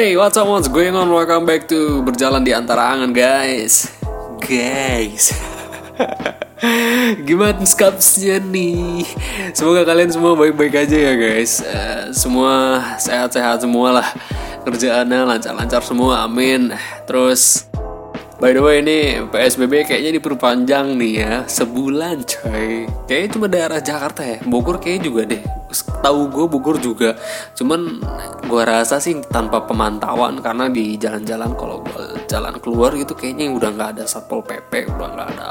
Hey, what's up, what's going on? Welcome back to Berjalan di Antara Angan, guys. Guys. Gimana skapsnya nih? Semoga kalian semua baik-baik aja ya, guys. Uh, semua sehat-sehat semua lah. Kerjaannya lancar-lancar semua, amin. Terus By the way ini PSBB kayaknya diperpanjang nih ya. Sebulan coy. Kayaknya cuma daerah Jakarta ya. Bogor kayaknya juga deh. Tahu gue Bogor juga. Cuman gue rasa sih tanpa pemantauan. Karena di jalan-jalan kalau gue jalan keluar gitu Kayaknya udah nggak ada Satpol PP Udah nggak ada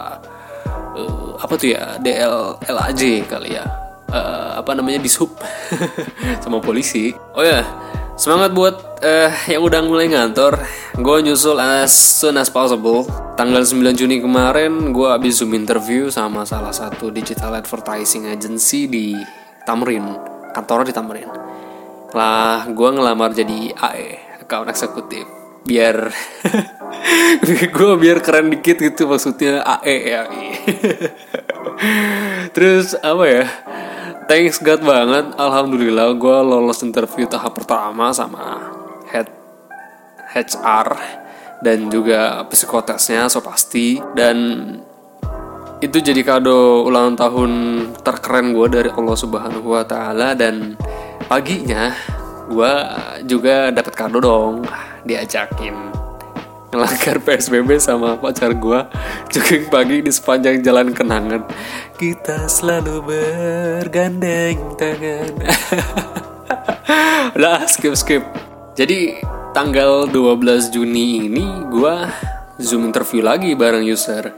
uh, Apa tuh ya DL LAJ kali ya. Uh, Apa namanya Dishub Sama polisi. Oh ya Semangat buat uh, yang udah mulai ngantor. Gue nyusul as soon as possible. Tanggal 9 Juni kemarin gue abis zoom interview sama salah satu digital advertising agency di Tamrin. Kantornya di Tamrin. Lah gue ngelamar jadi AE Account Executive Biar gue biar keren dikit gitu maksudnya AE ya Terus apa ya thanks God banget. Alhamdulillah gue lolos interview tahap pertama sama head HR dan juga psikotesnya so pasti. Dan itu jadi kado ulang tahun terkeren gue dari Allah Subhanahu Wa Taala. Dan paginya gue juga dapat kado dong diajakin ngelanggar PSBB sama pacar gue jogging pagi di sepanjang jalan kenangan. Kita selalu bergandeng tangan. Lah skip skip. Jadi tanggal 12 Juni ini gue zoom interview lagi bareng user.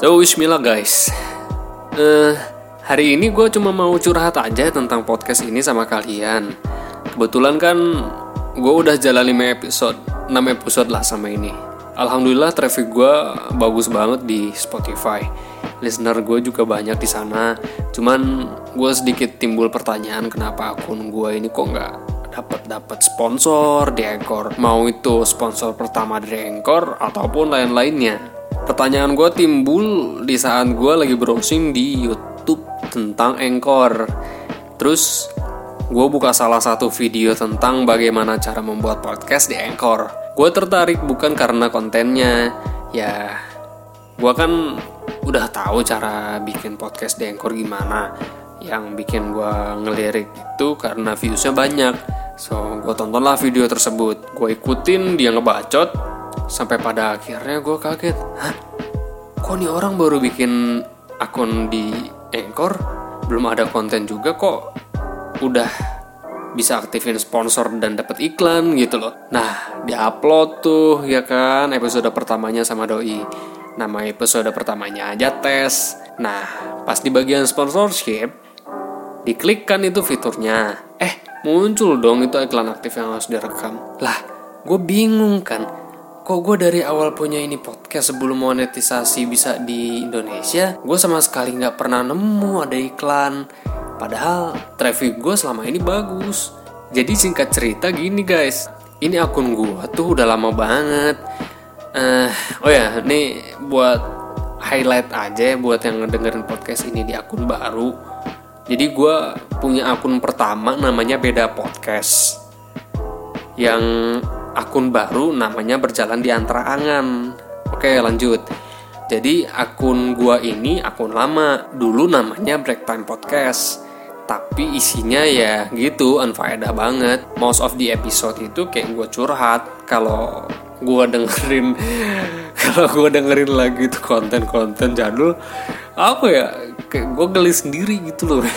So bismillah guys. Uh, hari ini gue cuma mau curhat aja tentang podcast ini sama kalian. Kebetulan kan gue udah jalan 5 episode 6 episode lah sama ini. Alhamdulillah traffic gue bagus banget di Spotify. Listener gue juga banyak di sana. Cuman gue sedikit timbul pertanyaan kenapa akun gue ini kok nggak dapat dapat sponsor di Anchor Mau itu sponsor pertama dari Anchor ataupun lain-lainnya. Pertanyaan gue timbul di saat gue lagi browsing di YouTube tentang Anchor. Terus gue buka salah satu video tentang bagaimana cara membuat podcast di Anchor. Gue tertarik bukan karena kontennya, ya gue kan udah tahu cara bikin podcast di Anchor gimana. Yang bikin gue ngelirik itu karena viewsnya banyak. So gue tontonlah video tersebut, gue ikutin dia ngebacot, sampai pada akhirnya gue kaget, hah? Kok nih orang baru bikin akun di Anchor, belum ada konten juga kok udah bisa aktifin sponsor dan dapat iklan gitu loh. Nah, diupload tuh ya kan episode pertamanya sama doi. Nama episode pertamanya aja tes. Nah, pas di bagian sponsorship diklikkan itu fiturnya. Eh, muncul dong itu iklan aktif yang harus direkam. Lah, gue bingung kan. Kok gue dari awal punya ini podcast sebelum monetisasi bisa di Indonesia, gue sama sekali nggak pernah nemu ada iklan Padahal traffic gue selama ini bagus. Jadi singkat cerita gini guys, ini akun gue tuh udah lama banget. Uh, oh ya, ini buat highlight aja buat yang ngedengerin podcast ini di akun baru. Jadi gue punya akun pertama namanya beda podcast. Yang akun baru namanya berjalan di antara angan. Oke lanjut. Jadi akun gua ini akun lama. Dulu namanya Break Time Podcast tapi isinya ya gitu unfaedah banget. Most of the episode itu kayak gue curhat. Kalau gue dengerin kalau gue dengerin lagi itu konten-konten jadul apa ya kayak gue geli sendiri gitu loh.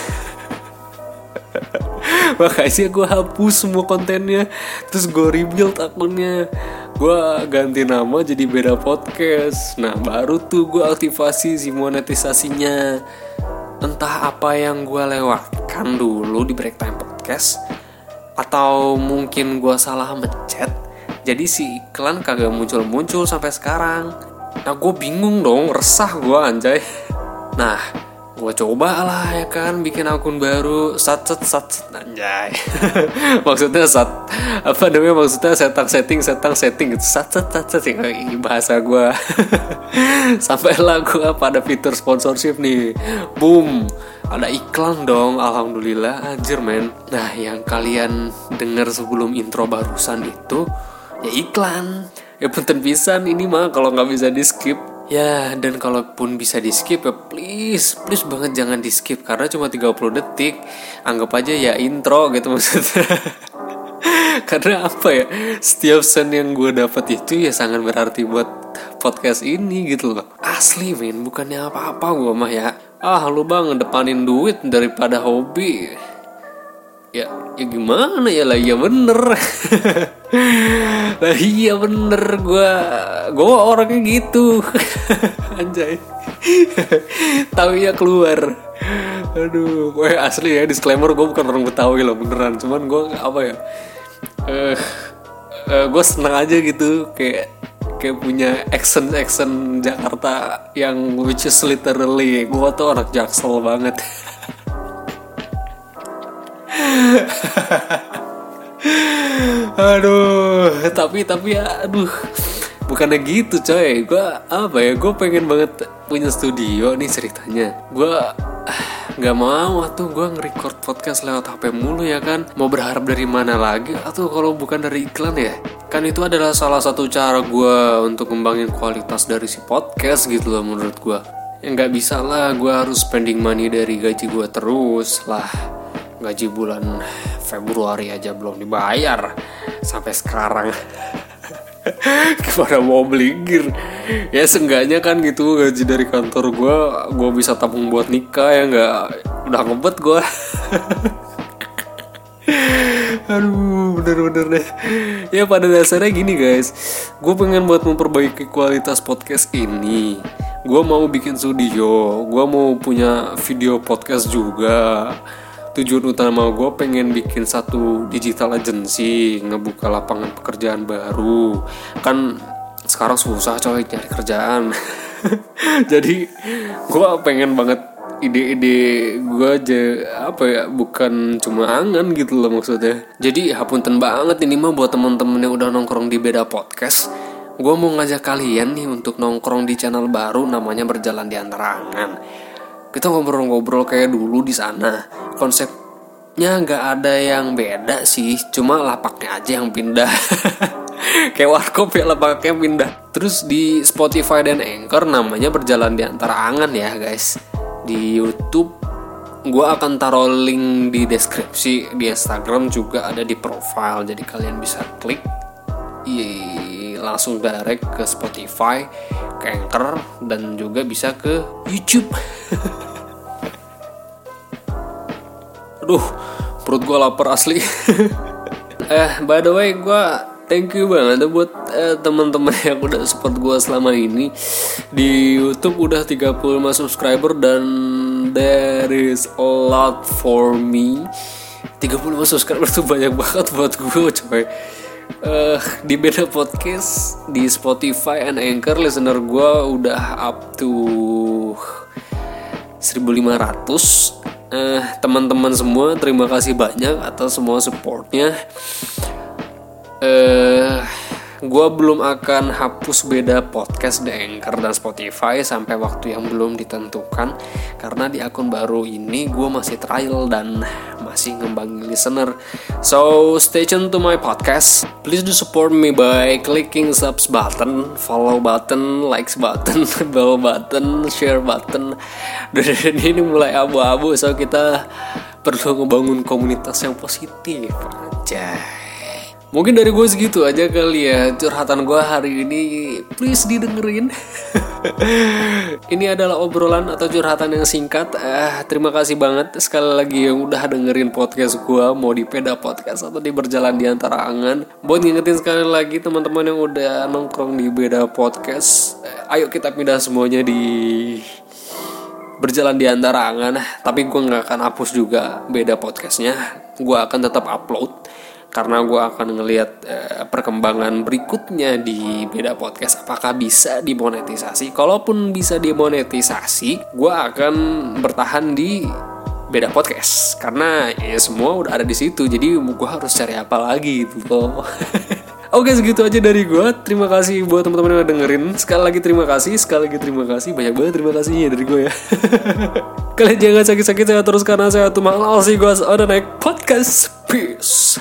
Makanya gue hapus semua kontennya terus gue rebuild akunnya. Gue ganti nama jadi beda podcast. Nah baru tuh gue aktivasi si monetisasinya entah apa yang gue lewatkan dulu di break time podcast atau mungkin gue salah mencet jadi si iklan kagak muncul-muncul sampai sekarang. Nah gue bingung dong resah gue anjay. Nah gue coba lah ya kan bikin akun baru. Sat sat sat, anjay. Maksudnya sat apa namanya maksudnya setang setting setang setting gitu. Sat sat sat sat ini bahasa gue sampailah gue pada fitur sponsorship nih. Boom. Ada iklan dong alhamdulillah. Anjir men. Nah yang kalian dengar sebelum intro barusan itu ya iklan. Ya punten pisan ini mah kalau nggak bisa di skip ya dan kalaupun bisa di skip ya please please banget jangan di skip karena cuma 30 detik. Anggap aja ya intro gitu maksudnya. Karena apa ya? Setiap sen yang gue dapat itu ya sangat berarti buat podcast ini gitu loh asli men. Bukannya apa-apa gue mah ya. Ah lu bang ngedepanin duit daripada hobi. Ya ya gimana ya lah ya bener. Lah iya bener gue gue orangnya gitu. Anjay. Tahu ya keluar. Aduh gue asli ya disclaimer gue bukan orang betawi loh beneran. Cuman gue apa ya eh uh, uh, gue seneng aja gitu kayak kayak punya accent accent Jakarta yang which is literally gue tuh anak jaksel banget aduh tapi tapi ya aduh. Bukannya gitu coy. Gue apa ya gue pengen banget punya studio nih ceritanya. Gue nggak mau tuh gue nge-record podcast lewat HP mulu ya kan? Mau berharap dari mana lagi? Atau kalau bukan dari iklan ya? Kan itu adalah salah satu cara gue untuk kembangin kualitas dari si podcast gitu loh menurut gue ya nggak bisa lah gue harus spending money dari gaji gue terus lah gaji bulan Februari aja belum dibayar. Sampai sekarang. Gimana mau beli gear? Ya seenggaknya kan gitu gaji dari kantor gue gue bisa tabung buat nikah ya nggak? Udah ngebet gue aduh bener-bener deh. Ya pada dasarnya gini guys. Gue pengen buat memperbaiki kualitas podcast ini. Gue mau bikin studio gue mau punya video podcast juga tujuan utama gue pengen bikin satu digital agency ngebuka lapangan pekerjaan baru. Kan sekarang susah coy cari kerjaan. Jadi gue pengen banget ide-ide gue aja apa ya bukan cuma angan gitu loh maksudnya. Jadi hapunten banget ini mah buat temen-temen yang udah nongkrong di beda podcast. Gue mau ngajak kalian nih untuk nongkrong di channel baru namanya berjalan di antara angan kita ngobrol-ngobrol kayak dulu di sana. Konsepnya nggak ada yang beda sih cuma lapaknya aja yang pindah. Kayak warkop ya lapaknya pindah. Terus di Spotify dan Anchor namanya berjalan di antara angan ya guys. Di YouTube gue akan taruh link di deskripsi. Di Instagram juga ada di profile jadi kalian bisa klik. Langsung direct ke Spotify ke Anchor dan juga bisa ke YouTube aduh perut gue lapar asli. Eh by the way gue thank you banget buat eh, teman-teman yang udah support gue selama ini. Di YouTube udah 35 subscriber dan there is a lot for me. 35 subscriber tuh banyak banget buat gue coy. Uh, di beda podcast di Spotify and Anchor listener gue udah up to 1500 uh, teman-teman semua terima kasih banyak atas semua supportnya. Uh, gue belum akan hapus beda podcast di Anchor dan Spotify sampai waktu yang belum ditentukan. Karena di akun baru ini gue masih trial dan masih ngembangin listener. So stay tune to my podcast. Please do support me by clicking subs button follow button likes button bell button share button. Dan ini mulai abu-abu. So kita perlu ngebangun komunitas yang positif. Aja Mungkin dari gue segitu aja kali ya. Curhatan gue hari ini Please didengerin. Ini adalah obrolan atau curhatan yang singkat. Eh, Terima kasih banget sekali lagi yang udah dengerin podcast gue Mau di peda podcast atau di berjalan di antara angan. Buat ngingetin sekali lagi teman-teman yang udah nongkrong di beda podcast eh, Ayo kita pindah semuanya di berjalan di antara angan. Tapi gue gak akan hapus juga beda podcastnya. Gue akan tetap upload karena gue akan ngelihat uh, perkembangan berikutnya di beda podcast. Apakah bisa dimonetisasi? Kalaupun bisa dimonetisasi gue akan bertahan di beda podcast. Karena ya semua udah ada di situ jadi gue harus cari apa lagi gitu loh. Oke segitu aja dari gue Terima kasih buat teman-teman yang dengerin. Sekali lagi terima kasih Sekali lagi terima kasih. Banyak banget terima kasihnya dari gue ya. Kalian jangan sakit-sakit saya terus Karena saya tuh mahal sih gue on the next podcast. Peace